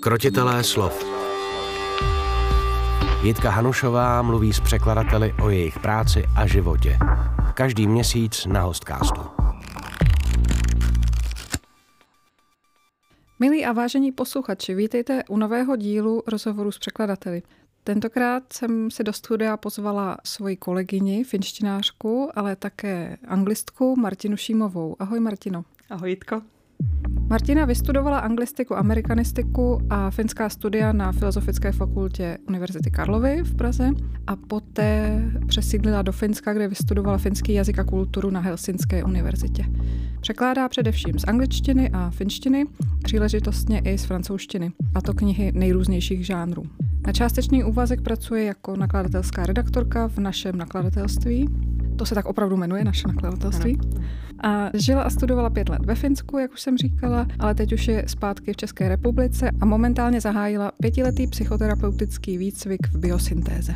Krotitelé slov Jitka Hanušová mluví s překladateli o jejich práci a životě. Každý měsíc na Hostcastu. Milí a vážení posluchači, vítejte u nového dílu rozhovoru s překladateli. Tentokrát jsem si do studia pozvala svoji kolegyni, finštinářku, ale také anglistku Martinu Šímovou. Ahoj Martino. Ahoj Jitko. Martina vystudovala anglistiku, amerikanistiku a finská studia na Filozofické fakultě Univerzity Karlovy v Praze a poté přesídlila do Finska, kde vystudovala finský jazyk a kulturu na Helsinské univerzitě. Překládá především z angličtiny a finštiny, příležitostně i z francouzštiny, a to knihy nejrůznějších žánrů. Na částečný úvazek pracuje jako nakladatelská redaktorka v našem nakladatelství. To se tak opravdu jmenuje, naše nakladatelství. A žila a studovala pět let ve Finsku, jak už jsem říkala, ale teď už je zpátky v České republice a momentálně zahájila pětiletý psychoterapeutický výcvik v biosyntéze.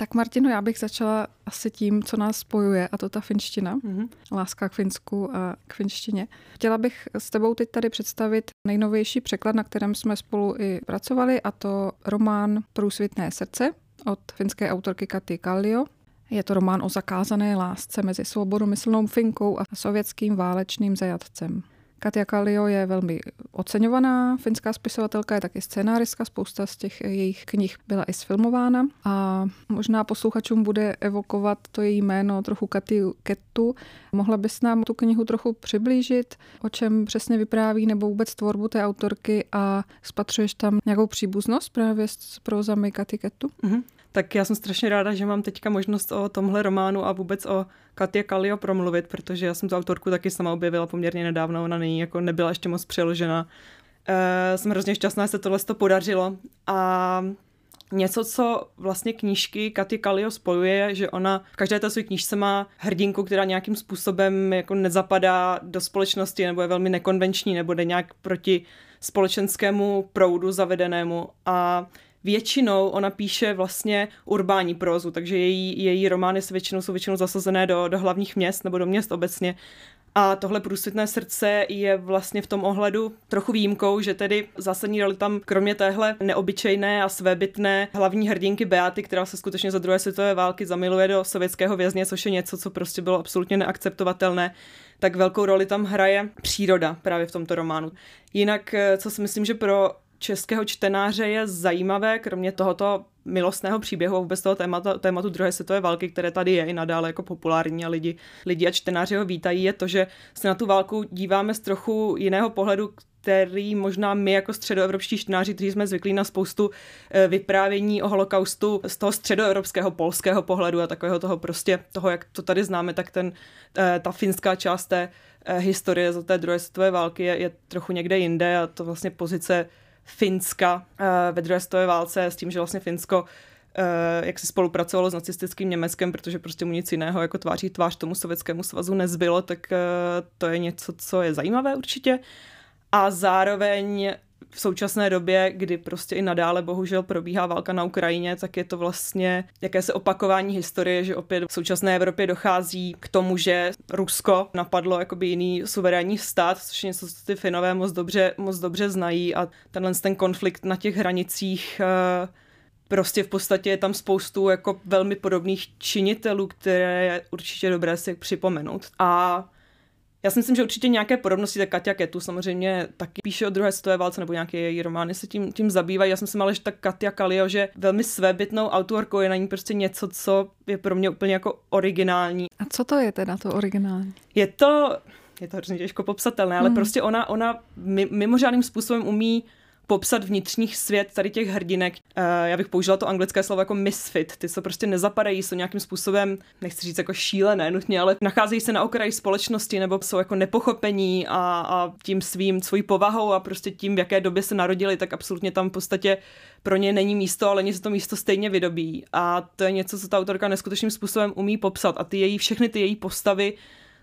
Tak Martino, já bych začala asi tím, co nás spojuje, a to ta finština, mm-hmm. láska k Finsku a k finštině. Chtěla bych s tebou teď tady představit nejnovější překlad, na kterém jsme spolu i pracovali, a to román Průsvitné srdce od finské autorky Katy Kallio. Je to román o zakázané lásce mezi svobodomyslnou Finkou a sovětským válečným zajatcem. Katia Kallio je velmi oceňovaná finská spisovatelka, je taky scénáristka, spousta z těch jejich knih byla i sfilmována a možná posluchačům bude evokovat to její jméno trochu Katiu Kettu. Mohla bys nám tu knihu trochu přiblížit, o čem přesně vypráví nebo vůbec tvorbu té autorky a spatřuješ tam nějakou příbuznost právě s prozami Katy Kettu? Mm-hmm. Tak já jsem strašně ráda, že mám teďka možnost o tomhle románu a vůbec o Katě Kalio promluvit, protože já jsem tu autorku taky sama objevila poměrně nedávno, ona není, jako nebyla ještě moc přeložena. E, jsem hrozně šťastná, že se tohle to podařilo a něco, co vlastně knížky Katy Kalio spojuje, že ona v každé té své knížce má hrdinku, která nějakým způsobem jako nezapadá do společnosti nebo je velmi nekonvenční nebo jde nějak proti společenskému proudu zavedenému a většinou ona píše vlastně urbání prózu, takže její, její romány se většinou, jsou většinou zasazené do, do hlavních měst nebo do měst obecně. A tohle průsvitné srdce je vlastně v tom ohledu trochu výjimkou, že tedy zásadní roli tam kromě téhle neobyčejné a svébytné hlavní hrdinky Beaty, která se skutečně za druhé světové války zamiluje do sovětského vězně, což je něco, co prostě bylo absolutně neakceptovatelné, tak velkou roli tam hraje příroda právě v tomto románu. Jinak, eh, co si myslím, že pro českého čtenáře je zajímavé, kromě tohoto milostného příběhu a vůbec toho tématu, tématu druhé světové války, které tady je i nadále jako populární a lidi, lidi a čtenáři ho vítají, je to, že se na tu válku díváme z trochu jiného pohledu, který možná my jako středoevropští čtenáři, kteří jsme zvyklí na spoustu eh, vyprávění o holokaustu z toho středoevropského polského pohledu a takového toho prostě, toho, jak to tady známe, tak ten, eh, ta finská část té eh, historie za té druhé světové války je, je trochu někde jinde a to vlastně pozice Finska eh, ve druhé světové válce s tím, že vlastně Finsko eh, jak se spolupracovalo s nacistickým Německem, protože prostě mu nic jiného jako tváří tvář tomu sovětskému svazu nezbylo, tak eh, to je něco, co je zajímavé určitě. A zároveň v současné době, kdy prostě i nadále bohužel probíhá válka na Ukrajině, tak je to vlastně jakési opakování historie, že opět v současné Evropě dochází k tomu, že Rusko napadlo jakoby jiný suverénní stát, což je něco, co ty Finové moc dobře, moc dobře znají a tenhle ten konflikt na těch hranicích eh, prostě v podstatě je tam spoustu jako velmi podobných činitelů, které je určitě dobré si připomenout. A já si myslím, že určitě nějaké podobnosti, tak Katia Ketu samozřejmě taky píše o druhé světové válce, nebo nějaké její romány se tím, tím zabývají. Já jsem si ale, že tak Katia Kalio, že velmi svébytnou autorkou je na ní prostě něco, co je pro mě úplně jako originální. A co to je teda to originální? Je to, je to hrozně těžko popsatelné, ale hmm. prostě ona, ona mimořádným způsobem umí popsat vnitřní svět tady těch hrdinek. Uh, já bych použila to anglické slovo jako misfit. Ty se prostě nezapadají, jsou nějakým způsobem, nechci říct jako šílené nutně, ale nacházejí se na okraji společnosti nebo jsou jako nepochopení a, a tím svým, svojí povahou a prostě tím, v jaké době se narodili, tak absolutně tam v podstatě pro ně není místo, ale oni se to místo stejně vydobí. A to je něco, co ta autorka neskutečným způsobem umí popsat. A ty její, všechny ty její postavy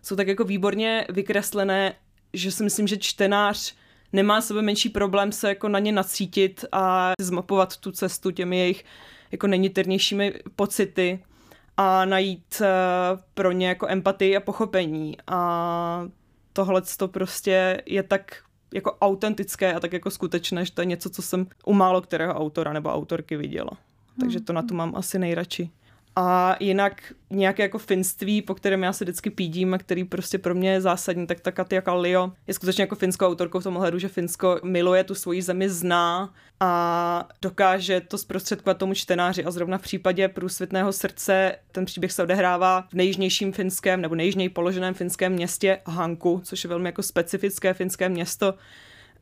jsou tak jako výborně vykreslené, že si myslím, že čtenář nemá sebe menší problém se jako na ně nacítit a zmapovat tu cestu těmi jejich jako nejniternějšími pocity. a najít eh, pro ně jako empatii a pochopení. A tohle to prostě je tak jako autentické a tak jako skutečné, že to je něco, co jsem u málo kterého autora nebo autorky viděla. Takže to na to mám asi nejradši. A jinak nějaké jako finství, po kterém já se vždycky pídím a který prostě pro mě je zásadní, tak ta Katia Kallio je skutečně jako finskou autorkou v tom ohledu, že Finsko miluje tu svoji zemi, zná a dokáže to zprostředkovat tomu čtenáři. A zrovna v případě průsvitného srdce ten příběh se odehrává v nejjižnějším finském nebo nejjižněji položeném finském městě Hanku, což je velmi jako specifické finské město,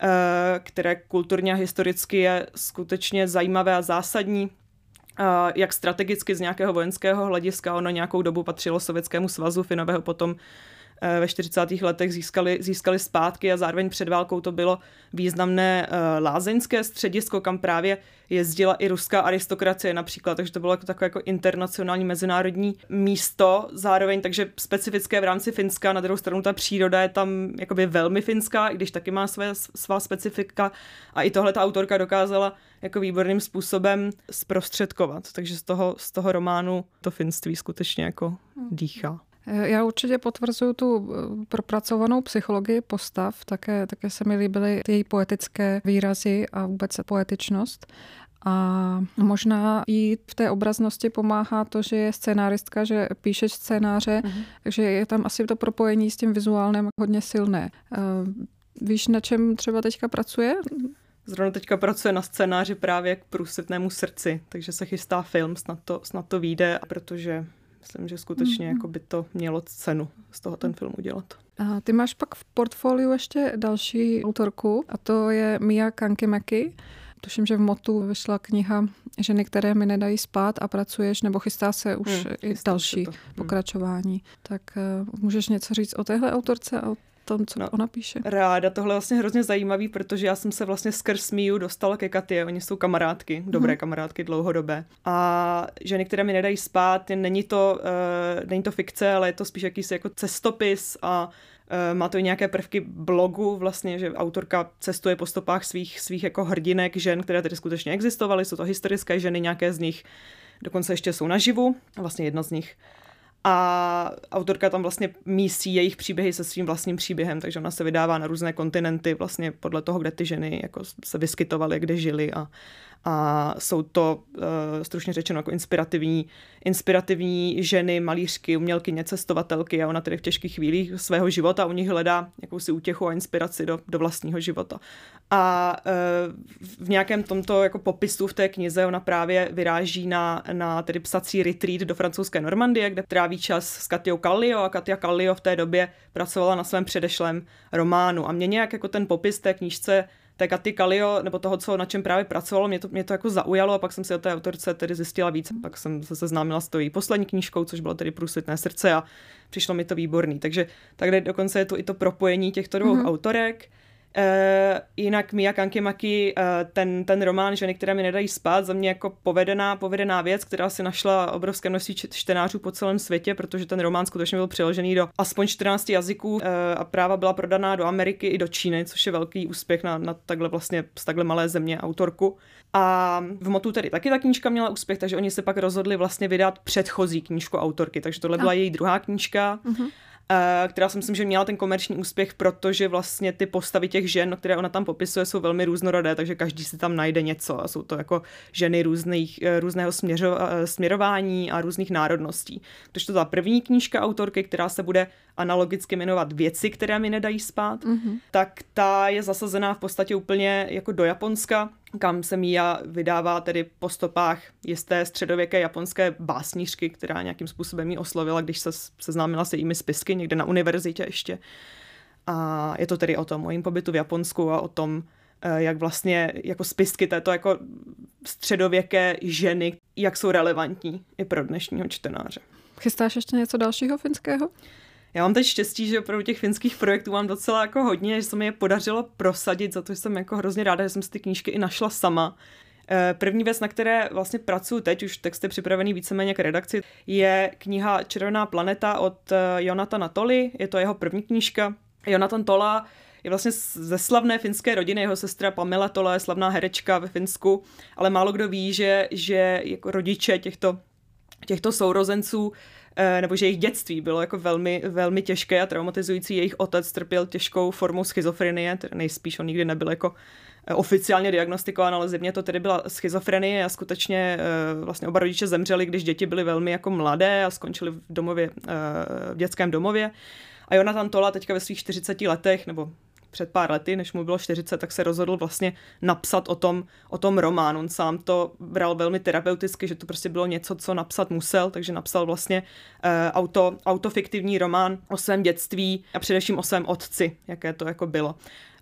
eh, které kulturně a historicky je skutečně zajímavé a zásadní jak strategicky z nějakého vojenského hlediska ono nějakou dobu patřilo Sovětskému svazu, Finového potom Eh, ve 40. letech získali, získali zpátky a zároveň před válkou to bylo významné uh, lázeňské středisko, kam právě jezdila i ruská aristokracie například, takže to bylo jako takové jako internacionální mezinárodní místo zároveň, takže specifické v rámci Finska, na druhou stranu ta příroda je tam jakoby velmi finská, i když taky má své, svá specifika a i tohle ta autorka dokázala jako výborným způsobem zprostředkovat, takže z toho, z toho románu to finství skutečně jako dýchá. Eh, já určitě potvrzuju tu eh, propracovanou psychologii postav, také, také se mi líbily její poetické výrazy a vůbec poetičnost. A možná jí v té obraznosti pomáhá to, že je scénáristka, že píše scénáře, mm-hmm. takže je tam asi to propojení s tím vizuálním hodně silné. Eh, víš, na čem třeba teďka pracuje? Zrovna teďka pracuje na scénáři právě k průsvětnému srdci, takže se chystá film, snad to, snad to vyjde, protože myslím, že skutečně mm-hmm. jako by to mělo cenu z toho ten film udělat. A ty máš pak v portfoliu ještě další autorku a to je Mia Kankemaki. Tuším, že v Motu vyšla kniha Ženy, které mi nedají spát a pracuješ, nebo chystá se už hmm, i další hmm. pokračování. Tak uh, můžeš něco říct o téhle autorce a o tom, co no, ona píše. Ráda, tohle je vlastně hrozně zajímavý, protože já jsem se vlastně skrz Míu dostala ke Katě, oni jsou kamarádky, dobré hmm. kamarádky dlouhodobé. A ženy, které mi nedají spát, není to, uh, není to fikce, ale je to spíš jakýsi jako cestopis a uh, má to i nějaké prvky blogu, vlastně, že autorka cestuje po stopách svých, svých jako hrdinek, žen, které tedy skutečně existovaly, jsou to historické ženy, nějaké z nich dokonce ještě jsou naživu, vlastně jedna z nich a autorka tam vlastně mísí jejich příběhy se svým vlastním příběhem, takže ona se vydává na různé kontinenty vlastně podle toho, kde ty ženy jako se vyskytovaly, kde žily a, a jsou to uh, stručně řečeno jako inspirativní, inspirativní ženy, malířky, umělkyně, cestovatelky a ona tedy v těžkých chvílích svého života u nich hledá jakousi útěchu a inspiraci do, do vlastního života. A uh, v nějakém tomto jako popisu v té knize ona právě vyráží na, na tedy psací retreat do francouzské Normandie, kde tráví čas s Katiou Kallio a Katia Kallio v té době pracovala na svém předešlém románu. A mě nějak jako ten popis té knížce té Katy Kalio, nebo toho, co, na čem právě pracovalo, mě to, mě to jako zaujalo a pak jsem si o té autorce tedy zjistila víc. Pak jsem se seznámila s tou její poslední knížkou, což bylo tedy Průsvitné srdce a přišlo mi to výborný. Takže takhle dokonce je to i to propojení těchto dvou mm-hmm. autorek. Uh, jinak Mia Kankimaki, uh, ten, ten román Ženy, které mi nedají spát, za mě jako povedená, povedená věc, která si našla obrovské množství čtenářů po celém světě, protože ten román skutečně byl přeložený do aspoň 14 jazyků uh, a práva byla prodaná do Ameriky i do Číny, což je velký úspěch na, na takhle vlastně z takhle malé země autorku. A v Motu tedy taky ta knížka měla úspěch, takže oni se pak rozhodli vlastně vydat předchozí knížku autorky, takže tohle byla její druhá knížka. Uh-huh. Eh, která si myslím, že měla ten komerční úspěch, protože vlastně ty postavy těch žen, které ona tam popisuje, jsou velmi různorodé, takže každý si tam najde něco a jsou to jako ženy různých, eh, různého směřo, eh, směrování a různých národností. Takže to byla první knížka autorky, která se bude analogicky jmenovat Věci, které mi nedají spát, mm-hmm. tak ta je zasazená v podstatě úplně jako do Japonska, kam se Mia vydává tedy po stopách jisté středověké japonské básnířky, která nějakým způsobem ji oslovila, když se seznámila se jejími spisky někde na univerzitě ještě. A je to tedy o tom, o jejím pobytu v Japonsku a o tom, eh, jak vlastně jako spisky této jako středověké ženy, jak jsou relevantní i pro dnešního čtenáře. Chystáš ještě něco dalšího finského? Já mám teď štěstí, že opravdu těch finských projektů mám docela jako hodně, že se mi je podařilo prosadit, za to jsem jako hrozně ráda, že jsem si ty knížky i našla sama. Eh, první věc, na které vlastně pracuji teď, už text je připravený víceméně k redakci, je kniha Červená planeta od eh, Jonatana Toli. Je to jeho první knížka. Jonathan Tola je vlastně ze slavné finské rodiny, jeho sestra Pamela Tola je slavná herečka ve Finsku, ale málo kdo ví, že, že jako rodiče těchto těchto sourozenců nebo že jejich dětství bylo jako velmi, velmi těžké a traumatizující. Jejich otec trpěl těžkou formou schizofrenie, tedy nejspíš on nikdy nebyl jako eh, oficiálně diagnostikován, ale zjevně to tedy byla schizofrenie a skutečně eh, vlastně oba rodiče zemřeli, když děti byly velmi jako mladé a skončili v domově, v dětském domově. A Jonathan Tola teďka ve svých 40 letech, nebo před pár lety, než mu bylo 40, tak se rozhodl vlastně napsat o tom, o tom román. On sám to bral velmi terapeuticky, že to prostě bylo něco, co napsat musel, takže napsal vlastně uh, auto, autofiktivní román o svém dětství a především o svém otci, jaké to jako bylo.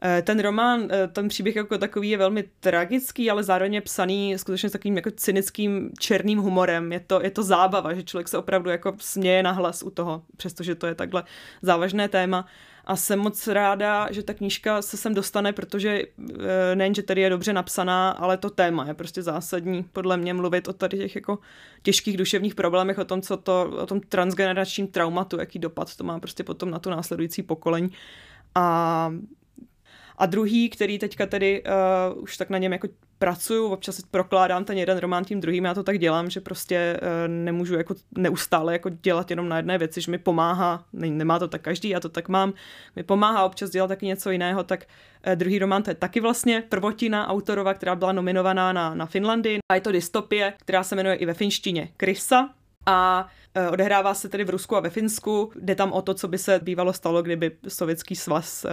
Eh, ten román, eh, ten příběh jako takový je velmi tragický, ale zároveň je psaný skutečně s takovým jako cynickým černým humorem. Je to, je to zábava, že člověk se opravdu jako směje na hlas u toho, přestože to je takhle závažné téma a jsem moc ráda, že ta knížka se sem dostane, protože eh, nejen, že tady je dobře napsaná, ale to téma je prostě zásadní podle mě mluvit o tady těch jako těžkých duševních problémech, o tom, co to, o tom transgeneračním traumatu, jaký dopad to má prostě potom na to následující pokolení. A a druhý, který teďka tedy uh, už tak na něm jako pracuju, občas prokládám ten jeden román tím druhým, já to tak dělám, že prostě uh, nemůžu jako neustále jako dělat jenom na jedné věci, že mi pomáhá, ne, nemá to tak každý, já to tak mám, mi pomáhá občas dělat taky něco jiného, tak uh, druhý román to je taky vlastně prvotina autorova, která byla nominovaná na, na Finlandy a je to dystopie, která se jmenuje i ve finštině Krysa a Eh, odehrává se tedy v Rusku a ve Finsku. Jde tam o to, co by se bývalo stalo, kdyby Sovětský svaz eh,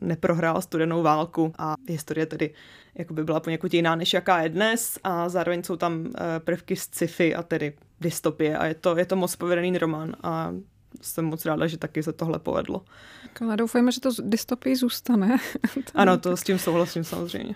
neprohrál studenou válku. A historie tedy jako by byla poněkud jiná, než jaká je dnes. A zároveň jsou tam eh, prvky z sci-fi a tedy dystopie. A je to, je to moc povedený román a jsem moc ráda, že taky se tohle povedlo. Ale doufujeme, že to dystopii zůstane. ano, to s tím souhlasím samozřejmě.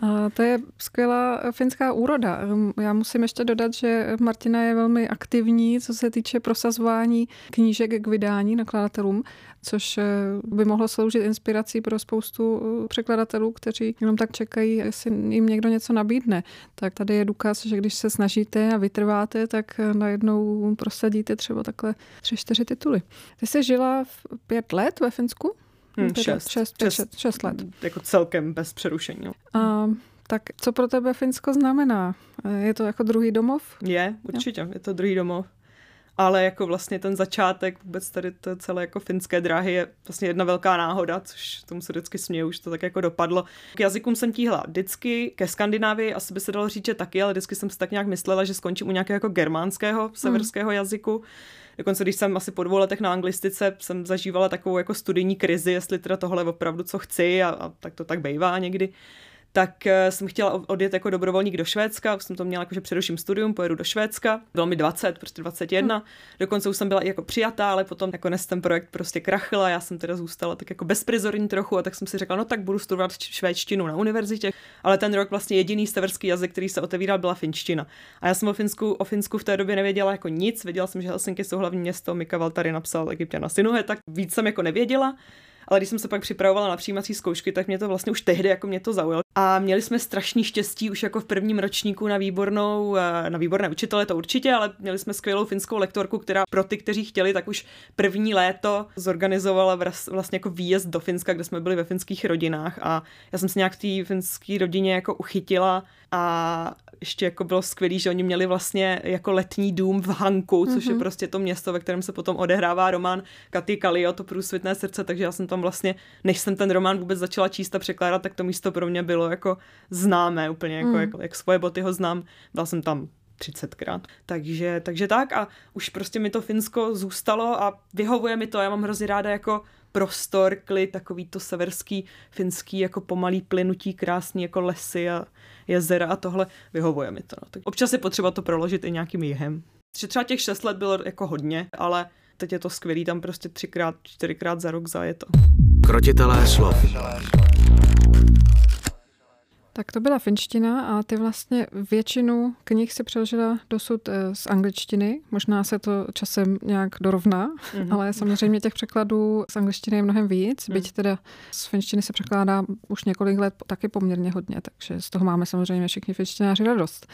A to je skvělá finská úroda. Já musím ještě dodat, že Martina je velmi aktivní, co se týče prosazování knížek k vydání nakladatelům, což eh, by mohlo sloužit inspirací pro spoustu eh, překladatelů, kteří jenom tak čekají, jestli jim někdo něco nabídne. Tak tady je důkaz, že když se snažíte a vytrváte, tak eh, najednou prosadíte třeba takhle tři, čtyři tituly. Ty jsi žila v pět let ve Finsku? Hmm, šest, šest, šest, šest, šest let. Jako celkem bez přerušení. No. A, tak co pro tebe Finsko znamená? Je to jako druhý domov? Je, určitě, jo. je to druhý domov. Ale jako vlastně ten začátek vůbec tady to celé jako finské dráhy je vlastně jedna velká náhoda, což tomu se vždycky směju, už to tak jako dopadlo. K jazykům jsem tíhla vždycky, ke Skandinávii asi by se dalo říct, že taky, ale vždycky jsem si tak nějak myslela, že skončím u nějakého jako germánského, severského hmm. jazyku. Dokonce když jsem asi po dvou letech na anglistice, jsem zažívala takovou jako studijní krizi, jestli teda tohle je opravdu co chci a, a tak to tak bývá někdy tak eh, jsem chtěla odjet jako dobrovolník do Švédska, jsem to měla jako, že přeruším studium, pojedu do Švédska, bylo mi 20, prostě 21, hmm. dokonce už jsem byla i jako přijatá, ale potom nakonec ten projekt prostě krachl a já jsem teda zůstala tak jako bezprizorní trochu a tak jsem si řekla, no tak budu studovat švédštinu na univerzitě, ale ten rok vlastně jediný severský jazyk, který se otevíral, byla finština. A já jsem o Finsku, o Finsku v té době nevěděla jako nic, věděla jsem, že Helsinki jsou hlavní město, Mika Valtari napsal Egyptiana Sinuhe, tak víc jsem jako nevěděla ale když jsem se pak připravovala na přijímací zkoušky, tak mě to vlastně už tehdy jako mě to zaujalo. A měli jsme strašný štěstí už jako v prvním ročníku na výbornou, eh, na výborné učitele, to určitě, ale měli jsme skvělou finskou lektorku, která pro ty, kteří chtěli, tak už první léto zorganizovala vlastně jako výjezd do Finska, kde jsme byli ve finských rodinách a já jsem se nějak v té finské rodině jako uchytila a ještě jako bylo skvělé, že oni měli vlastně jako letní dům v Hanku, což mm-hmm. je mhm. prostě to město, ve kterém se potom odehrává román Katy Kalio, to průsvitné srdce, takže já jsem tam vlastně, než jsem ten román vůbec začala číst a překládat, tak to místo pro mě bylo jako známé úplně, jako, mm. jako jak svoje boty ho znám, byla jsem tam 30krát. Takže, takže tak a už prostě mi to Finsko zůstalo a vyhovuje mi to, já mám hrozně ráda jako prostor, klid, takový to severský, finský, jako pomalý plynutí, krásný jako lesy a jezera a tohle, vyhovuje mi to. No. Tak občas je potřeba to proložit i nějakým jihem. Že třeba těch šest let bylo jako hodně, ale teď je to skvělý, tam prostě třikrát, čtyřikrát za rok zajeto. Krotitelé slov. Tak to byla finština a ty vlastně většinu knih si přeložila dosud eh, z angličtiny. Možná se to časem nějak dorovná, mm-hmm. ale samozřejmě těch překladů z angličtiny je mnohem víc, mm. byť teda z finštiny se překládá už několik let taky poměrně hodně, takže z toho máme samozřejmě všichni finštináři radost.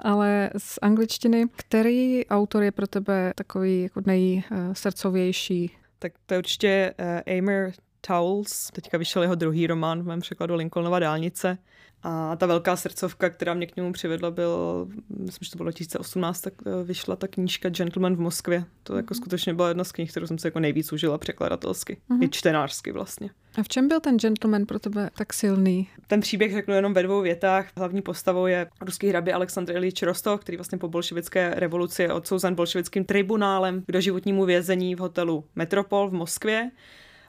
Ale z angličtiny, který autor je pro tebe takový jako nejsrdcovější? Tak to je určitě uh, Eimer Towels. Teďka vyšel jeho druhý román v mém překladu Lincolnova dálnice. A ta velká srdcovka, která mě k němu přivedla, byl, myslím, že to bylo 2018, tak eh, vyšla ta knížka Gentleman v Moskvě. To jako mm-hmm. skutečně byla jedna z knih, kterou jsem se jako nejvíc užila překladatelsky. Mm-hmm. I čtenářsky vlastně. A v čem byl ten gentleman pro tebe tak silný? Ten příběh řeknu jenom ve dvou větách. Hlavní postavou je ruský hrabě Aleksandr Ilyich Rostov, který vlastně po bolševické revoluci je odsouzen bolševickým tribunálem k doživotnímu vězení v hotelu Metropol v Moskvě.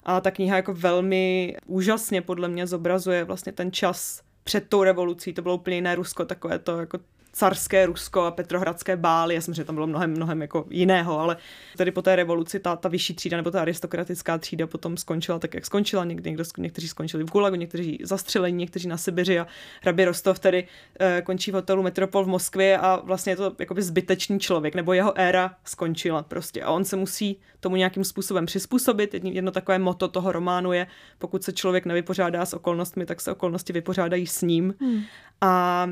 A ta kniha jako velmi úžasně podle mě zobrazuje vlastně ten čas před tou revolucí, to bylo úplně jiné Rusko, takové to jako carské Rusko a petrohradské bály, já jsem že tam bylo mnohem, mnohem jako jiného, ale tady po té revoluci ta, ta vyšší třída nebo ta aristokratická třída potom skončila tak, jak skončila. Někdy, někdo, někteří skončili v Gulagu, někteří zastřelení, někteří na Sibiři a Hrabě Rostov tedy e, končí v hotelu Metropol v Moskvě a vlastně je to jakoby zbytečný člověk, nebo jeho éra skončila prostě a on se musí tomu nějakým způsobem přizpůsobit. Jedno takové moto toho románu je, pokud se člověk nevypořádá s okolnostmi, tak se okolnosti vypořádají s ním. Hmm. A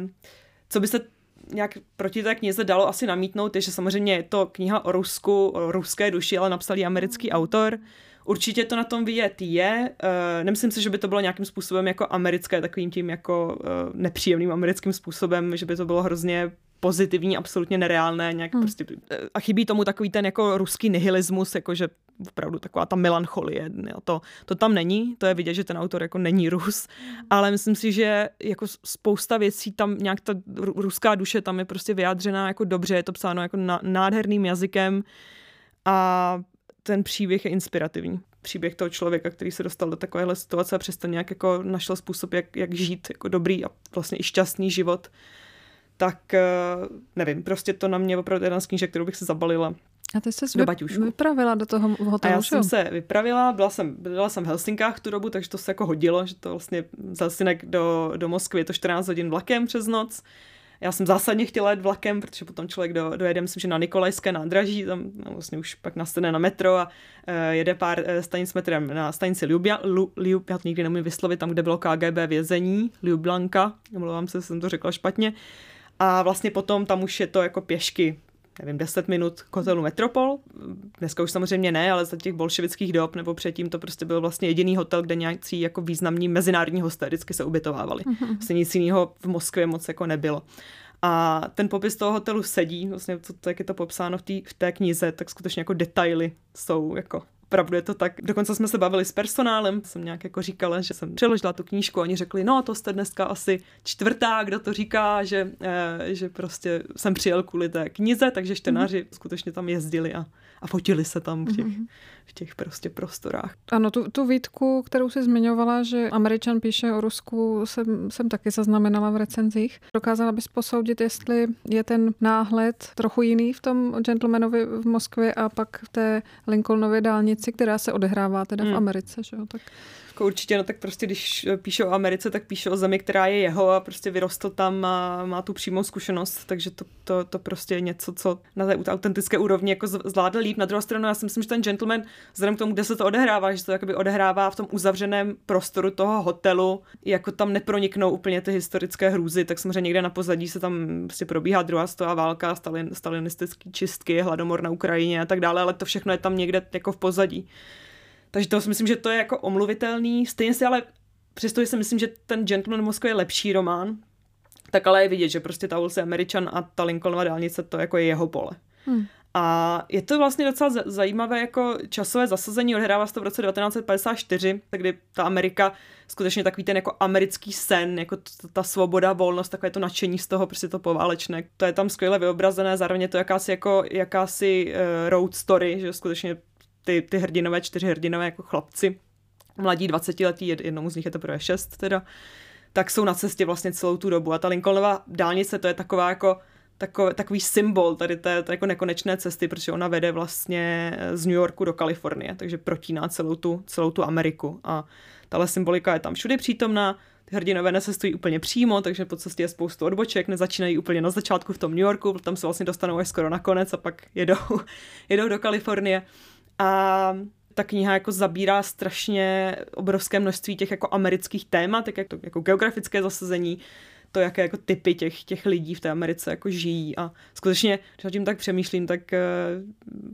co by se nějak proti té knize dalo asi namítnout, je, že samozřejmě je to kniha o Rusku, o ruské duši, ale napsal ji americký autor. Určitě to na tom vidět je. Uh, nemyslím si, že by to bylo nějakým způsobem jako americké, takovým tím jako uh, nepříjemným americkým způsobem, že by to bylo hrozně pozitivní, absolutně nereálné, nějak hmm. prostě, a chybí tomu takový ten jako ruský nihilismus, jako že opravdu taková ta melancholie, jo, to, to tam není, to je vidět, že ten autor jako není Rus, ale myslím si, že jako spousta věcí tam nějak ta ruská duše tam je prostě vyjádřená jako dobře, je to psáno jako nádherným jazykem a ten příběh je inspirativní. Příběh toho člověka, který se dostal do takovéhle situace a přesto nějak jako našel způsob, jak, jak žít jako dobrý a vlastně i šťastný život tak eh, nevím, prostě to na mě opravdu jedna z knížek, kterou bych se zabalila. A ty jsi do vypravila do toho hotelu, A já jsem se vypravila, byla jsem, byla jsem v Helsinkách tu dobu, takže to se jako hodilo, že to vlastně z Helsinek do, do Moskvy je to 14 hodin vlakem přes noc. Já jsem zásadně chtěla jet vlakem, protože potom člověk do, dojede, myslím, že na Nikolajské nádraží, tam no, vlastně už pak nastane na metro a uh, jede pár uh, stanic metrem na stanici Ljubia, Lu, Ljub, já to nikdy nemůžu vyslovit, tam, kde bylo KGB vězení, Ljublanka, omlouvám se, jsem to řekla špatně. A vlastně potom tam už je to jako pěšky nevím, 10 minut k hotelu Metropol. Dneska už samozřejmě ne, ale za těch bolševických dob nebo předtím to prostě byl vlastně jediný hotel, kde nějaký jako významní mezinárodní hosté vždycky se ubytovávali. Mm-hmm. Vlastně nic jiného v Moskvě moc jako nebylo. A ten popis toho hotelu sedí, vlastně to, to jak je to popsáno v, tý, v té knize, tak skutečně jako detaily jsou jako opravdu je to tak. Dokonce jsme se bavili s personálem, jsem nějak jako říkala, že jsem přeložila tu knížku a oni řekli, no to jste dneska asi čtvrtá, kdo to říká, že, eh, že prostě jsem přijel kvůli té knize, takže čtenáři mm-hmm. skutečně tam jezdili a, a fotili se tam v těch, mm-hmm. v těch prostě prostorách. Ano, tu, tu výtku, kterou jsi zmiňovala, že Američan píše o Rusku, jsem, jsem taky zaznamenala v recenzích. Dokázala bys posoudit, jestli je ten náhled trochu jiný v tom Gentlemanovi v Moskvě a pak v té Lincolnově dálnici, která se odehrává teda v hmm. Americe, že jo? Tak... Jako určitě, no tak prostě když píše o Americe, tak píše o zemi, která je jeho a prostě vyrostl tam a má tu přímou zkušenost, takže to, to, to prostě je něco, co na té autentické úrovni jako zvládl líp. Na druhou stranu, já si myslím, že ten gentleman, vzhledem k tomu, kde se to odehrává, že se to jakoby odehrává v tom uzavřeném prostoru toho hotelu, jako tam neproniknou úplně ty historické hrůzy, tak samozřejmě někde na pozadí se tam prostě probíhá druhá stová válka, stalin, stalinistické čistky, hladomor na Ukrajině a tak dále, ale to všechno je tam někde jako v pozadí. Takže to si myslím, že to je jako omluvitelný. Stejně si ale, přestože si myslím, že ten Gentleman Moskva je lepší román, tak ale je vidět, že prostě ta ulice Američan a ta Lincolnova dálnice, to jako je jeho pole. Hmm. A je to vlastně docela zajímavé jako časové zasazení, odhrává se to v roce 1954, kdy ta Amerika skutečně takový ten jako americký sen, jako ta, ta svoboda, volnost, takové to nadšení z toho, prostě to poválečné. To je tam skvěle vyobrazené, zároveň je to jakási jako jakási uh, road story, že skutečně ty, ty hrdinové, čtyři hrdinové jako chlapci, mladí 20 letí, jednomu z nich je to teprve šest teda, tak jsou na cestě vlastně celou tu dobu. A ta Lincolnova dálnice, to je taková jako takový, takový symbol tady té, té jako nekonečné cesty, protože ona vede vlastně z New Yorku do Kalifornie, takže protíná celou tu, celou tu Ameriku. A tahle symbolika je tam všude přítomná, ty hrdinové necestují úplně přímo, takže po cestě je spoustu odboček, nezačínají úplně na začátku v tom New Yorku, tam se vlastně dostanou až skoro na konec a pak jedou, jedou do Kalifornie. A ta kniha jako zabírá strašně obrovské množství těch jako amerických témat, tak jako, jako geografické zasazení, to, jaké jako typy těch, těch lidí v té Americe jako žijí. A skutečně, když tím tak přemýšlím, tak eh,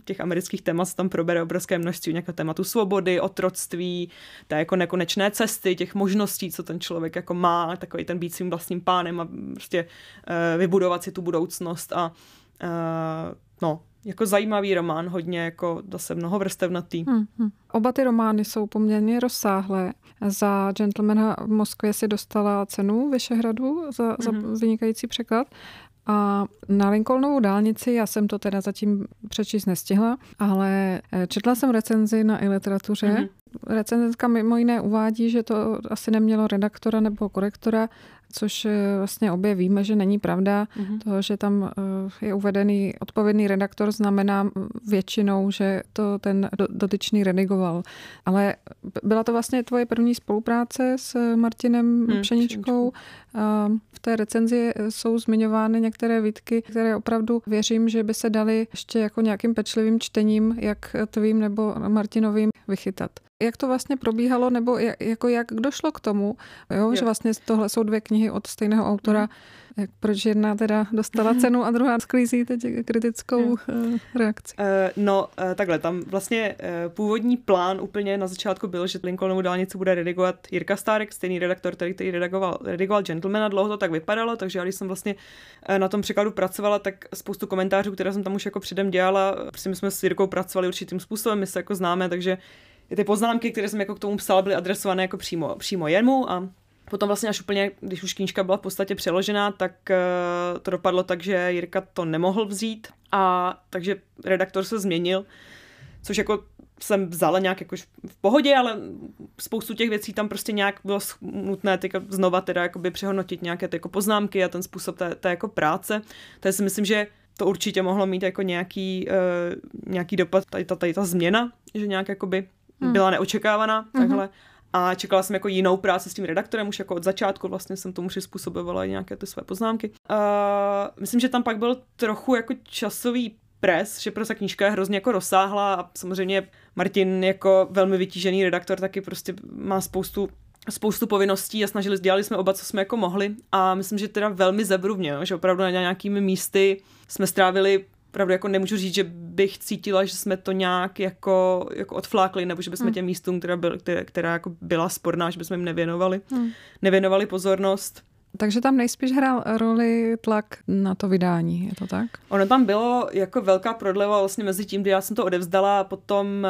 těch amerických témat se tam probere obrovské množství, nějaké tématu svobody, otroctví, té jako nekonečné cesty, těch možností, co ten člověk jako má, takový ten být svým vlastním pánem a prostě uh, vybudovat si tu budoucnost. A uh, no, jako zajímavý román, hodně jako zase mnoho vrstevnatý. Hmm, hmm. Oba ty romány jsou poměrně rozsáhlé. Za Gentlemana v Moskvě si dostala cenu Vyšehradu za, hmm. za mhm. vynikající překlad a na Lincolnovou dálnici, já jsem to teda zatím přečíst nestihla, ale eh, četla jsem recenzi na i-literatuře. Mm-hmm. Recenzentka mimo jiné uvádí, že to asi nemělo redaktora nebo korektora, což eh, vlastně obě víme, že není pravda. Mm-hmm. To, že tam eh, je uvedený odpovědný redaktor, znamená většinou, že to ten dotyčný redigoval. Ale byla to vlastně tvoje první spolupráce s Martinem hmm, Pšeničkou. V té recenzi jsou zmiňovány některé výtky, které opravdu věřím, že by se daly ještě jako nějakým pečlivým čtením, jak tvým nebo Martinovým vychytat jak to vlastně probíhalo, nebo jak, jako jak došlo k tomu, jo, jo. že vlastně tohle jsou dvě knihy od stejného autora, mm. jak, proč jedna teda dostala cenu a druhá sklízí teď kritickou jo. Eh, reakci. Uh, no, uh, takhle, tam vlastně původní plán úplně na začátku byl, že Lincolnovu dálnici bude redigovat Jirka Stárek, stejný redaktor, který, který redigoval, redigoval Gentlemana, dlouho to tak vypadalo, takže já když jsem vlastně na tom překladu pracovala, tak spoustu komentářů, které jsem tam už jako předem dělala, prostě my jsme s Jirkou pracovali určitým způsobem, my se jako známe, takže ty poznámky, které jsem jako k tomu psala, byly adresované jako přímo, přímo jemu a potom vlastně až úplně, když už knížka byla v podstatě přeložená, tak uh, to dopadlo tak, že Jirka to nemohl vzít a takže redaktor se změnil, což jako jsem vzala nějak jako v pohodě, ale spoustu těch věcí tam prostě nějak bylo nutné teďka znova teda jakoby přehodnotit nějaké ty jako poznámky a ten způsob té, té jako práce. To si myslím, že to určitě mohlo mít jako nějaký, uh, nějaký dopad, tady ta, tady ta změna, že nějak jakoby hmm. byla neočekávaná, hmm. takhle. A čekala jsem jako jinou práci s tím redaktorem, už jako od začátku vlastně jsem tomu přizpůsobovala nějaké ty své poznámky. Uh, myslím, že tam pak byl trochu jako časový pres, že prostě knížka je hrozně jako rozsáhlá a samozřejmě Martin jako velmi vytížený redaktor taky prostě má spoustu spoustu povinností a snažili, dělali jsme oba, co jsme jako mohli a myslím, že teda velmi zebruvně, že opravdu na nějakými místy jsme strávili opravdu jako nemůžu říct, že bych cítila, že jsme to nějak jako, jako odflákli, nebo že bychom hmm. těm místům, která, byl, která, která jako byla sporná, že bychom jim nevěnovali, hmm. nevěnovali pozornost. Takže tam nejspíš hrál roli tlak na to vydání, je to tak? Ono tam bylo jako velká prodleva vlastně mezi tím, kdy já jsem to odevzdala a potom e,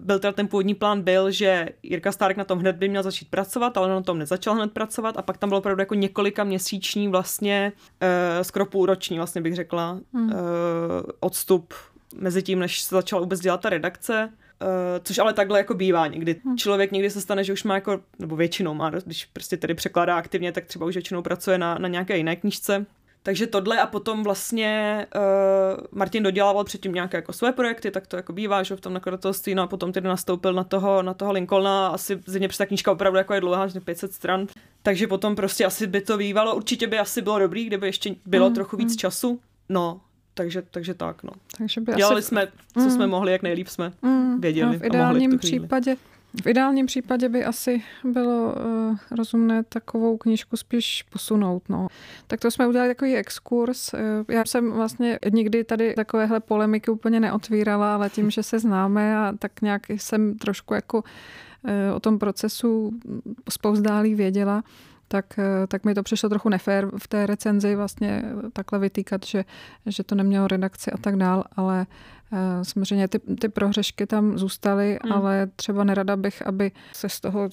byl teda ten původní plán byl, že Jirka Stárek na tom hned by měl začít pracovat, ale on na tom nezačal hned pracovat a pak tam bylo opravdu jako několika měsíční vlastně, e, skoro půlroční vlastně bych řekla, hmm. e, odstup mezi tím, než se začala vůbec dělat ta redakce. Uh, což ale takhle jako bývá někdy. Hmm. Člověk někdy se stane, že už má jako, nebo většinou má, když prostě tedy překládá aktivně, tak třeba už většinou pracuje na, na nějaké jiné knížce. Takže tohle a potom vlastně uh, Martin dodělával předtím nějaké jako své projekty, tak to jako bývá, že v tom nakladatelství, no a potom tedy nastoupil na toho, na toho Lincolna, asi zřejmě přes ta knížka opravdu jako je dlouhá, 500 stran, takže potom prostě asi by to bývalo, určitě by asi bylo dobrý, kdyby ještě bylo mm, trochu víc mm. času, no, takže, takže tak, no. Takže by Dělali asi... jsme, co mm. jsme mohli, jak nejlíp jsme mm. věděli no, v ideálním a v případě v ideálním případě by asi bylo uh, rozumné takovou knížku spíš posunout. No. Tak to jsme udělali takový exkurs. Uh, já jsem vlastně nikdy tady takovéhle polemiky úplně neotvírala, ale tím, že se známe a tak nějak jsem trošku jako uh, o tom procesu spouzdálí věděla, tak, eh, tak mi to přišlo trochu nefér v té recenzi vlastně takhle vytýkat, že, že to nemělo redakci a tak dál, ale uh, samozřejmě ty, ty prohřešky tam zůstaly, hmm. ale třeba nerada bych, aby se z toho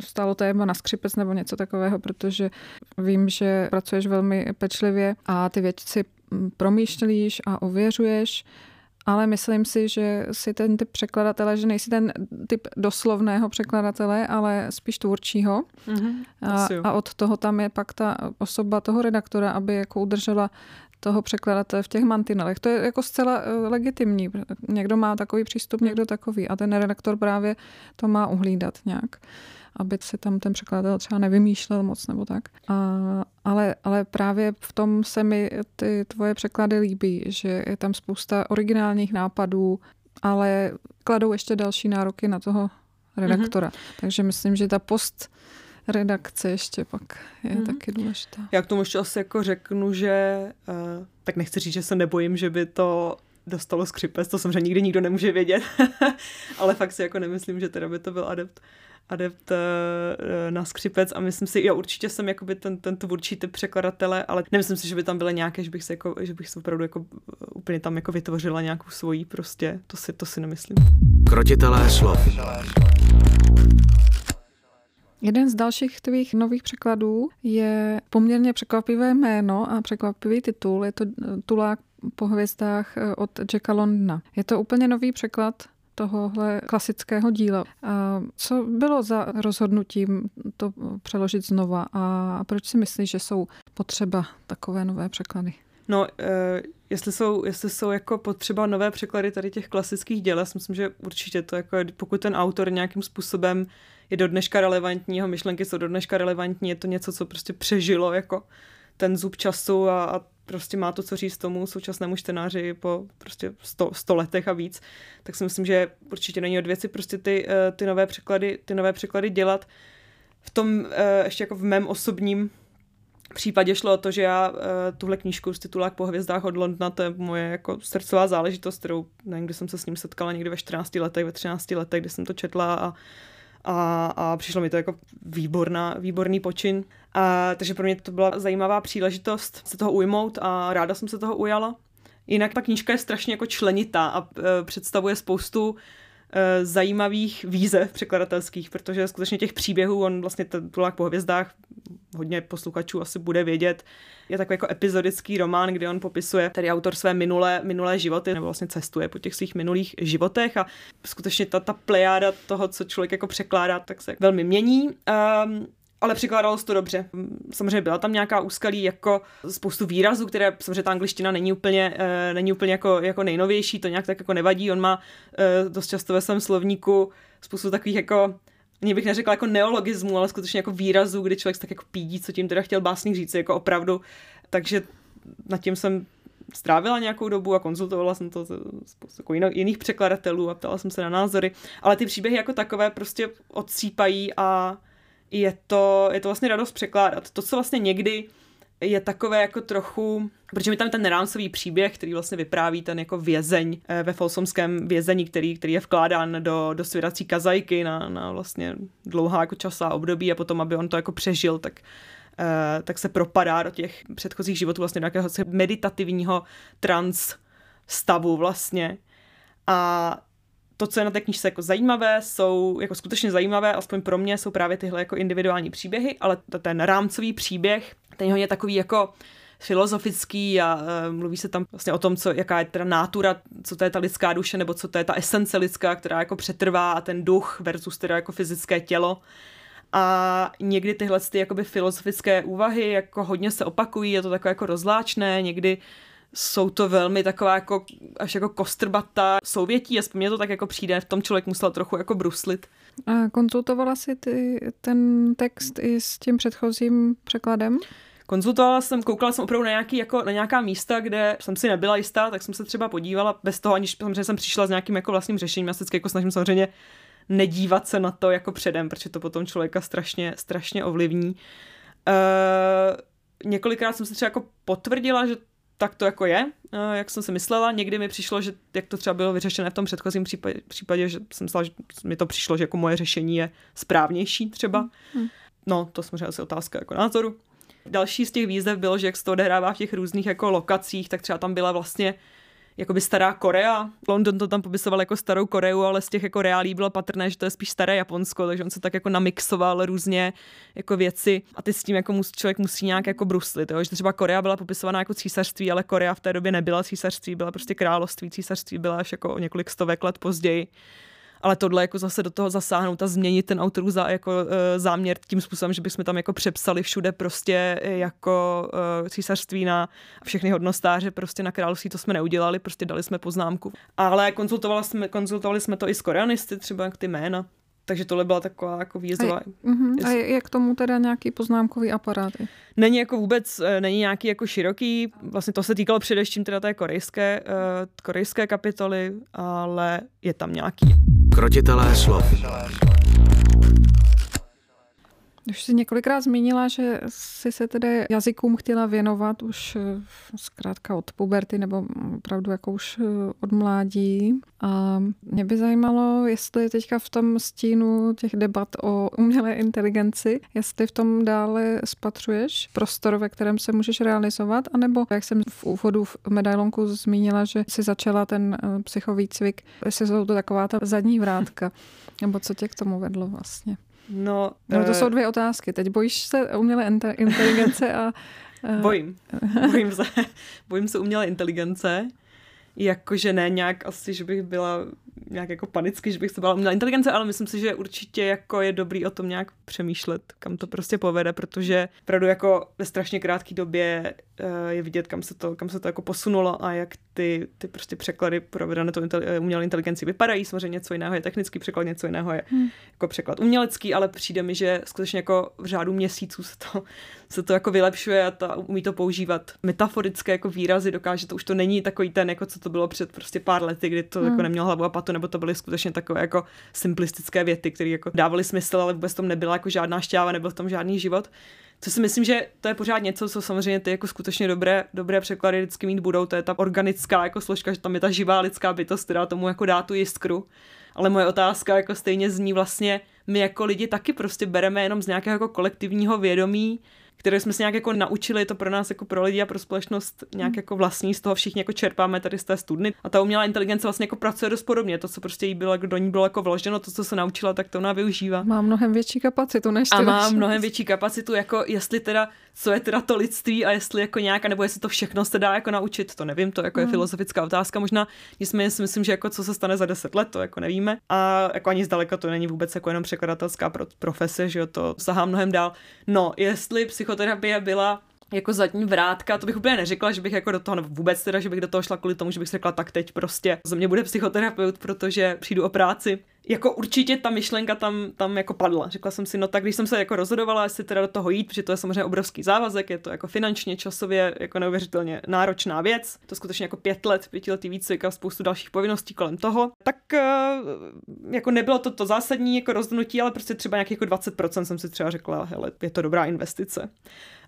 stalo téma na skřipec nebo něco takového, protože vím, že pracuješ velmi pečlivě a ty věci promýšlíš a ověřuješ ale myslím si, že si ten typ překladatele, že nejsi ten typ doslovného překladatele, ale spíš tvůrčího. Mm-hmm, a, a od toho tam je pak ta osoba toho redaktora, aby jako udržela toho překladatele v těch mantinelech. To je jako zcela eh, legitimní. Někdo má takový přístup, mm. někdo takový. A ten redaktor právě to má uhlídat nějak aby si tam ten překladatel třeba nevymýšlel moc nebo tak. A, ale, ale právě v tom se mi ty tvoje překlady líbí, že je tam spousta originálních nápadů, ale kladou ještě další nároky na toho redaktora. Mm-hmm. Takže myslím, že ta post redakce ještě pak je mm. taky důležitá. Já k tomu ještě asi jako řeknu, že uh, tak nechci říct, že se nebojím, že by to dostalo skřipec, to samozřejmě nikdy nikdo nemůže vědět, ale fakt si jako nemyslím, že teda by to byl adept adept uh, na skřipec a myslím si, já určitě jsem jakoby ten, ten tvůrčí typ překladatele, ale nemyslím si, že by tam byly nějaké, že bych se, jako, že bych se opravdu jako úplně tam jako vytvořila nějakou svoji prostě, to si, to si nemyslím. Krotitelé slov. Jeden z dalších tvých nových překladů je poměrně překvapivé jméno a překvapivý titul. Je to Tulák po hvězdách eh, od Jacka Londona. Je to úplně nový překlad tohohle klasického díla. A co bylo za rozhodnutím to přeložit znova a proč si myslíš, že jsou potřeba takové nové překlady? No, e, jestli jsou, jestli jsou jako potřeba nové překlady tady těch klasických děl, já si myslím, že určitě to jako, pokud ten autor nějakým způsobem je do dneška relevantní, jeho myšlenky jsou do dneška relevantní, je to něco, co prostě přežilo jako ten zub času a, a prostě má to co říct tomu současnému čtenáři po prostě sto, sto letech a víc, tak si myslím, že určitě není od věci prostě ty, eh, ty, nové překlady, ty nové překlady dělat. V tom eh, ještě jako v mém osobním případě šlo o to, že já uh, tuhle knížku z titulák po hvězdách od Londna, to je moje jako srdcová záležitost, kterou nevím, kdy jsem se s ním setkala někdy ve 14 letech, ve 13 letech, kdy jsem to četla a a, a přišlo mi to jako výborná, výborný počin. A, takže pro mě to byla zajímavá příležitost se toho ujmout a ráda jsem se toho ujala. Jinak ta knížka je strašně jako členitá a e, představuje spoustu zajímavých výzev překladatelských, protože skutečně těch příběhů, on vlastně ten tulák po hvězdách, hodně posluchačů asi bude vědět, je takový jako epizodický román, kde on popisuje tedy autor své minulé, minulé životy, nebo vlastně cestuje po těch svých minulých životech a skutečně ta, ta plejáda toho, co člověk jako překládá, tak se velmi mění. Um, ale překládalo se to dobře. Samozřejmě byla tam nějaká úskalí, jako spoustu výrazů, které samozřejmě ta angličtina není úplně, uh, není úplně jako, jako nejnovější, to nějak tak jako nevadí. On má uh, dost často ve svém slovníku spoustu takových jako ani bych neřekla jako neologismu, ale skutečně jako výrazu, kdy člověk tak jako pídí, co tím teda chtěl básník říct, jako opravdu. Takže nad tím jsem strávila nějakou dobu a konzultovala jsem to s jako jiných překladatelů a ptala jsem se na názory, ale ty příběhy jako takové prostě odsýpají a je to, je to vlastně radost překládat. To, co vlastně někdy je takové jako trochu, protože mi tam ten rámcový příběh, který vlastně vypráví ten jako vězeň eh, ve Folsomském vězení, který, který je vkládán do, do svěrací kazajky na, na vlastně dlouhá jako časá období a potom, aby on to jako přežil, tak Uh, tak se propadá do těch předchozích životů vlastně do nějakého meditativního trans stavu vlastně. A to, co je na té knižce jako zajímavé, jsou jako skutečně zajímavé, aspoň pro mě jsou právě tyhle jako individuální příběhy, ale ten rámcový příběh, ten je takový jako filozofický a uh, mluví se tam vlastně o tom, co, jaká je teda nátura, co to je ta lidská duše, nebo co to je ta esence lidská, která jako přetrvá a ten duch versus teda jako fyzické tělo. A někdy tyhle ty jakoby filozofické úvahy jako hodně se opakují, je to takové jako rozláčné, někdy jsou to velmi taková jako až jako kostrbatá souvětí, aspoň mě to tak jako přijde, v tom člověk musel trochu jako bruslit. A konzultovala si ty, ten text i s tím předchozím překladem? Konzultovala jsem, koukala jsem opravdu na, nějaký, jako, na nějaká místa, kde jsem si nebyla jistá, tak jsem se třeba podívala bez toho, aniž samozřejmě jsem přišla s nějakým jako vlastním řešením. Já se jako snažím samozřejmě nedívat se na to jako předem, protože to potom člověka strašně, strašně ovlivní. Uh, několikrát jsem se třeba jako potvrdila, že tak to jako je, uh, jak jsem si myslela. Někdy mi přišlo, že jak to třeba bylo vyřešené v tom předchozím případě, případě že jsem myslela, že mi to přišlo, že jako moje řešení je správnější třeba. Hmm. No, to samozřejmě asi otázka jako názoru. Další z těch výzev bylo, že jak se to odehrává v těch různých jako lokacích, tak třeba tam byla vlastně jakoby stará Korea. London to tam popisoval jako starou Koreu, ale z těch jako reálí bylo patrné, že to je spíš staré Japonsko, takže on se tak jako namixoval různě jako věci a ty s tím jako mus, člověk musí nějak jako bruslit, jo? že třeba Korea byla popisovaná jako císařství, ale Korea v té době nebyla císařství, byla prostě království, císařství byla až jako o několik stovek let později ale tohle jako zase do toho zasáhnout a změnit ten autorův za, jako, uh, záměr tím způsobem, že bychom tam jako přepsali všude prostě jako uh, císařství na všechny hodnostáře prostě na království, to jsme neudělali, prostě dali jsme poznámku. Ale konzultovali jsme, konzultovali jsme to i s koreanisty, třeba ty jména. Takže tohle byla taková jako výzva. A, uh-huh. a je k tomu teda nějaký poznámkový aparát? Není jako vůbec, není nějaký jako široký, vlastně to se týkalo především teda té korejské, uh, korejské kapitoly, ale je tam nějaký. Krotitelé slov. Už jsi několikrát zmínila, že jsi se tedy jazykům chtěla věnovat už eh, zkrátka od puberty nebo opravdu jako už eh, od mládí. A mě by zajímalo, jestli teďka v tom stínu těch debat o umělé inteligenci, jestli v tom dále spatřuješ prostor, ve kterém se můžeš realizovat, anebo jak jsem v úvodu v medailonku zmínila, že si začala ten eh, psychovýcvik, jestli jsou to taková ta zadní vrátka, nebo co tě k tomu vedlo vlastně? No, no to uh, jsou dvě otázky. Teď bojíš se umělé inteligence a... Uh, bojím. Bojím se. Bojím se umělé inteligence. Jakože ne nějak asi, že bych byla nějak jako panicky, že bych se bála umělé inteligence, ale myslím si, že určitě jako je dobrý o tom nějak přemýšlet, kam to prostě povede, protože opravdu jako ve strašně krátké době eh, je vidět, kam se to, kam se to jako posunulo a jak ty, ty prostě překlady provedené to umělé inteligenci vypadají. Samozřejmě něco jiného je technický překlad, něco jiného je hmm. jako překlad umělecký, ale přijde mi, že skutečně jako v řádu měsíců se to, se to jako vylepšuje a ta, umí to používat metaforické jako výrazy, dokáže to, už to není takový ten, jako co to bylo před prostě pár lety, kdy to jako hmm. jako nemělo hlavu a patu, nebo to byly skutečně takové jako simplistické věty, které jako dávaly smysl, ale vůbec tom nebyla jako žádná šťáva, nebyl v tom žádný život. Co si myslím, že to je pořád něco, co samozřejmě ty jako skutečně dobré, dobré překlady vždycky mít budou, to je ta organická jako složka, že tam je ta živá lidská bytost, která tomu jako dá tu jiskru. Ale moje otázka jako stejně zní vlastně, my jako lidi taky prostě bereme jenom z nějakého jako kolektivního vědomí které jsme se nějak jako naučili, je to pro nás jako pro lidi a pro společnost nějak hmm. jako vlastní, z toho všichni jako čerpáme tady z té studny. A ta umělá inteligence vlastně jako pracuje dost podobně. To, co prostě jí bylo, do ní bylo jako vloženo, to, co se naučila, tak to ona využívá. Má mnohem větší kapacitu než ty A má mnohem větší kapacitu, jako jestli teda, co je teda to lidství a jestli jako nějaká, nebo jestli to všechno se dá jako naučit, to nevím, to jako je hmm. filozofická otázka možná. Nicméně si myslím, že jako co se stane za deset let, to jako nevíme. A jako ani zdaleka to není vůbec jako jenom překladatelská profese, že jo, to sahá mnohem dál. No, jestli psycho psychoterapie byla jako zadní vrátka, to bych úplně neřekla, že bych jako do toho, nebo vůbec teda, že bych do toho šla kvůli tomu, že bych řekla, tak teď prostě ze mě bude psychoterapeut, protože přijdu o práci jako určitě ta myšlenka tam, tam jako padla. Řekla jsem si, no tak když jsem se jako rozhodovala, jestli teda do toho jít, protože to je samozřejmě obrovský závazek, je to jako finančně, časově jako neuvěřitelně náročná věc. To skutečně jako pět let, pětiletý výcvik a spoustu dalších povinností kolem toho. Tak eh, jako nebylo to to zásadní jako rozhodnutí, ale prostě třeba nějakých jako 20% jsem si třeba řekla, hele, je to dobrá investice.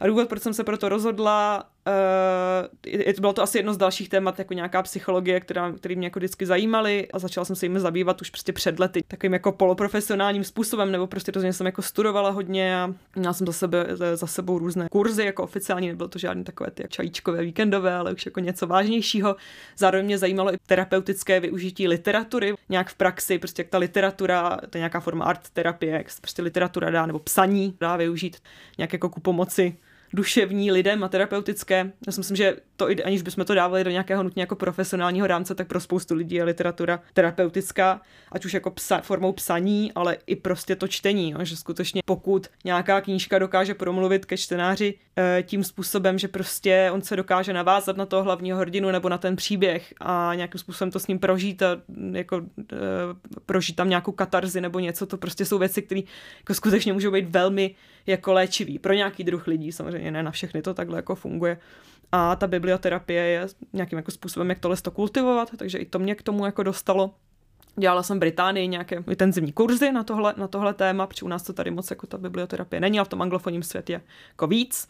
A důvod, proč jsem se pro to rozhodla, uh, bylo to asi jedno z dalších témat, jako nějaká psychologie, která, který mě jako vždycky zajímaly a začala jsem se jim zabývat už prostě před lety takovým jako poloprofesionálním způsobem, nebo prostě rozhodně jsem jako studovala hodně a měla jsem za, sebe, za sebou různé kurzy, jako oficiální, nebylo to žádné takové ty čajíčkové víkendové, ale už jako něco vážnějšího. Zároveň mě zajímalo i terapeutické využití literatury, nějak v praxi, prostě jak ta literatura, to je nějaká forma art terapie, jak prostě literatura dá, nebo psaní dá využít nějak jako ku pomoci duševní lidem a terapeutické. Já si myslím, že to, aniž bychom to dávali do nějakého nutně jako profesionálního rámce, tak pro spoustu lidí je literatura terapeutická, ať už jako psa, formou psaní, ale i prostě to čtení, jo, že skutečně pokud nějaká knížka dokáže promluvit ke čtenáři tím způsobem, že prostě on se dokáže navázat na toho hlavního hrdinu nebo na ten příběh a nějakým způsobem to s ním prožít a jako e, prožít tam nějakou katarzi nebo něco, to prostě jsou věci, které jako skutečně můžou být velmi jako léčivý pro nějaký druh lidí, samozřejmě ne na všechny to takhle jako funguje. A ta biblioterapie je nějakým jako způsobem, jak tohle to kultivovat, takže i to mě k tomu jako dostalo. Dělala jsem v Británii nějaké intenzivní kurzy na tohle, na tohle téma, protože u nás to tady moc jako ta biblioterapie není, ale v tom anglofonním světě jako víc.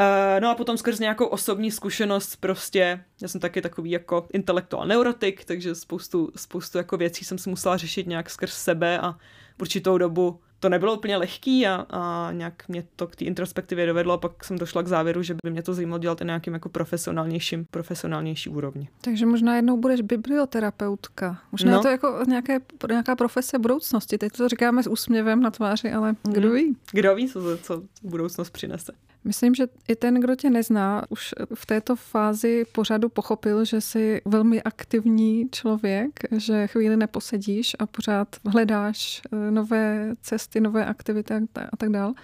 Uh, no a potom skrz nějakou osobní zkušenost prostě, já jsem taky takový jako intelektuál neurotik, takže spoustu, spoustu jako věcí jsem si musela řešit nějak skrz sebe a určitou dobu to nebylo úplně lehký a, a nějak mě to k té introspektivě dovedlo a pak jsem došla k závěru, že by mě to zajímalo dělat na nějakým jako profesionálnějším, profesionálnější úrovni. Takže možná jednou budeš biblioterapeutka. Možná no. to jako nějaké, nějaká profese budoucnosti. Teď to říkáme s úsměvem na tváři, ale kdo hmm. ví? Kdo ví, co, co budoucnost přinese. Myslím, že i ten, kdo tě nezná, už v této fázi pořadu pochopil, že jsi velmi aktivní člověk, že chvíli neposedíš a pořád hledáš eh, nové cesty, nové aktivity a tak dále.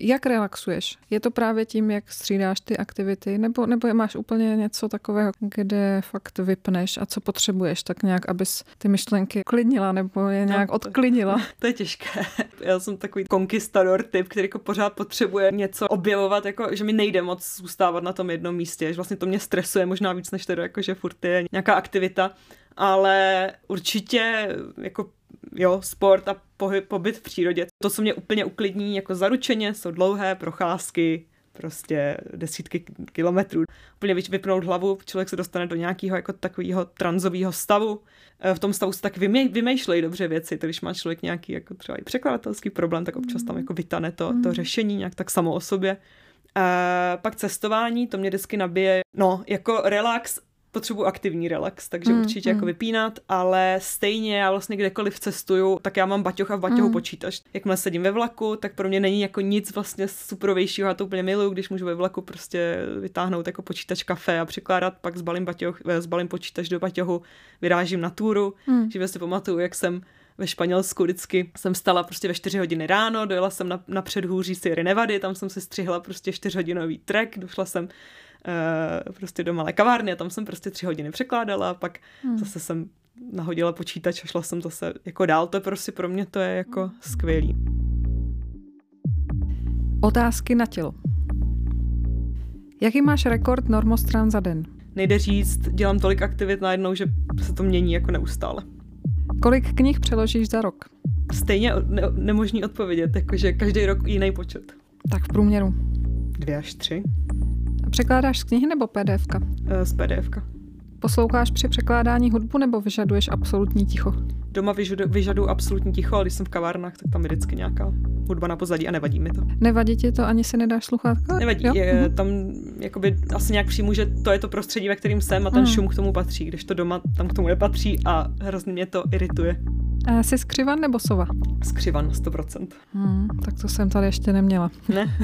Jak relaxuješ? Je to právě tím, jak střídáš ty aktivity, nebo, nebo máš úplně něco takového, kde fakt vypneš a co potřebuješ, tak nějak, abys ty myšlenky klidnila nebo je no, nějak no, odklidnila? To je těžké. Já jsem takový konkistador typ, který jako pořád potřebuje něco objevovat, jako, že mi nejde moc zůstávat na tom jednom místě, že vlastně to mě stresuje možná víc, než teda jako, že furt je nějaká aktivita ale určitě jako jo, sport a pohyb, pobyt v přírodě. To, co mě úplně uklidní jako zaručeně, jsou dlouhé procházky, prostě desítky kilometrů. Úplně vypnout hlavu, člověk se dostane do nějakého jako takového tranzového stavu. Eh, v tom stavu se tak vymýšlejí dobře věci, to když má člověk nějaký jako třeba i překladatelský problém, tak občas tam jako vytane to, to mm. řešení nějak tak samo o sobě. A pak cestování, to mě vždycky nabije, no, jako relax potřebuji aktivní relax, takže mm, určitě mm. jako vypínat, ale stejně já vlastně kdekoliv cestuju, tak já mám baťoch a v baťohu mm. počítač. Jakmile sedím ve vlaku, tak pro mě není jako nic vlastně superovějšího, já to úplně miluju, když můžu ve vlaku prostě vytáhnout jako počítač kafe a překládat, pak zbalím, baťoch, eh, zbalím počítač do baťohu, vyrážím na túru, mm. že si pamatuju, jak jsem ve Španělsku vždycky jsem stala prostě ve 4 hodiny ráno, dojela jsem na, na předhůří Sierra Nevady, tam jsem si střihla prostě 4 hodinový trek, došla jsem uh, prostě do malé kavárny a tam jsem prostě tři hodiny překládala a pak hmm. zase jsem nahodila počítač a šla jsem zase jako dál. To je prostě pro mě to je jako skvělý. Otázky na tělo. Jaký máš rekord normostran za den? Nejde říct, dělám tolik aktivit najednou, že se to mění jako neustále. Kolik knih přeložíš za rok? Stejně ne- nemožný odpovědět, jakože každý rok jiný počet. Tak v průměru? Dvě až tři. Překládáš z knihy nebo PDFka? Eh, z PDFka. Posloucháš při překládání hudbu nebo vyžaduješ absolutní ticho? Doma vyžadu, vyžaduju absolutní ticho, ale když jsem v kavárnách, tak tam je vždycky nějaká hudba na pozadí a nevadí mi to. Nevadí ti to, ani si nedáš sluchátka? Nevadí, jo? je, mhm. tam jakoby asi nějak přijmu, že to je to prostředí, ve kterým jsem a ten mm. šum k tomu patří, když to doma tam k tomu nepatří a hrozně mě to irituje. A jsi skřivan nebo sova? Skřivan, 100%. Hmm, tak to jsem tady ještě neměla. Ne.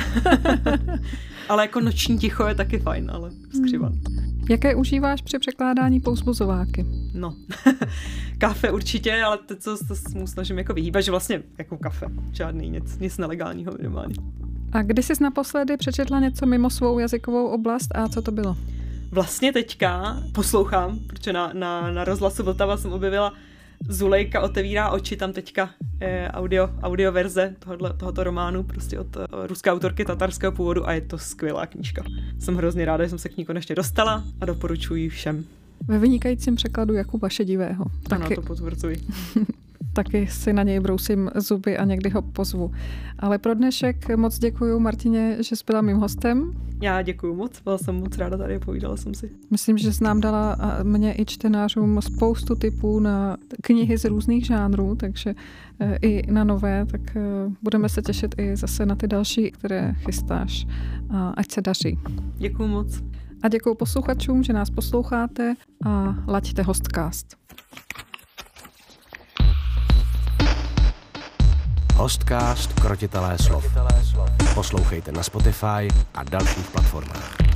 ale jako noční ticho je taky fajn, ale skřivan. Hmm. Jaké užíváš při překládání pouzbuzováky? No, kafe určitě, ale to, co se mu snažím jako vyhýbat, že vlastně jako kafe, žádný nic, nic nelegálního minimálně. A kdy jsi naposledy přečetla něco mimo svou jazykovou oblast a co to bylo? Vlastně teďka poslouchám, protože na, na, na rozhlasu Vltava jsem objevila Zulejka otevírá oči, tam teďka je audio, audio verze tohoto, tohoto románu, prostě od uh, ruské autorky tatarského původu a je to skvělá knížka. Jsem hrozně ráda, že jsem se k ní konečně dostala a doporučuji všem. Ve vynikajícím překladu Jakuba Šedivého. Ano, Taky... to potvrzuji. taky si na něj brousím zuby a někdy ho pozvu. Ale pro dnešek moc děkuji Martině, že jsi byla mým hostem. Já děkuji moc, byla jsem moc ráda tady, povídala jsem si. Myslím, že jsi nám dala a mě i čtenářům spoustu typů na knihy z různých žánrů, takže e, i na nové, tak e, budeme se těšit i zase na ty další, které chystáš. A ať se daří. Děkuji moc. A děkuji posluchačům, že nás posloucháte a laďte hostcast. Hostcast Krotitelé slov. Poslouchejte na Spotify a dalších platformách.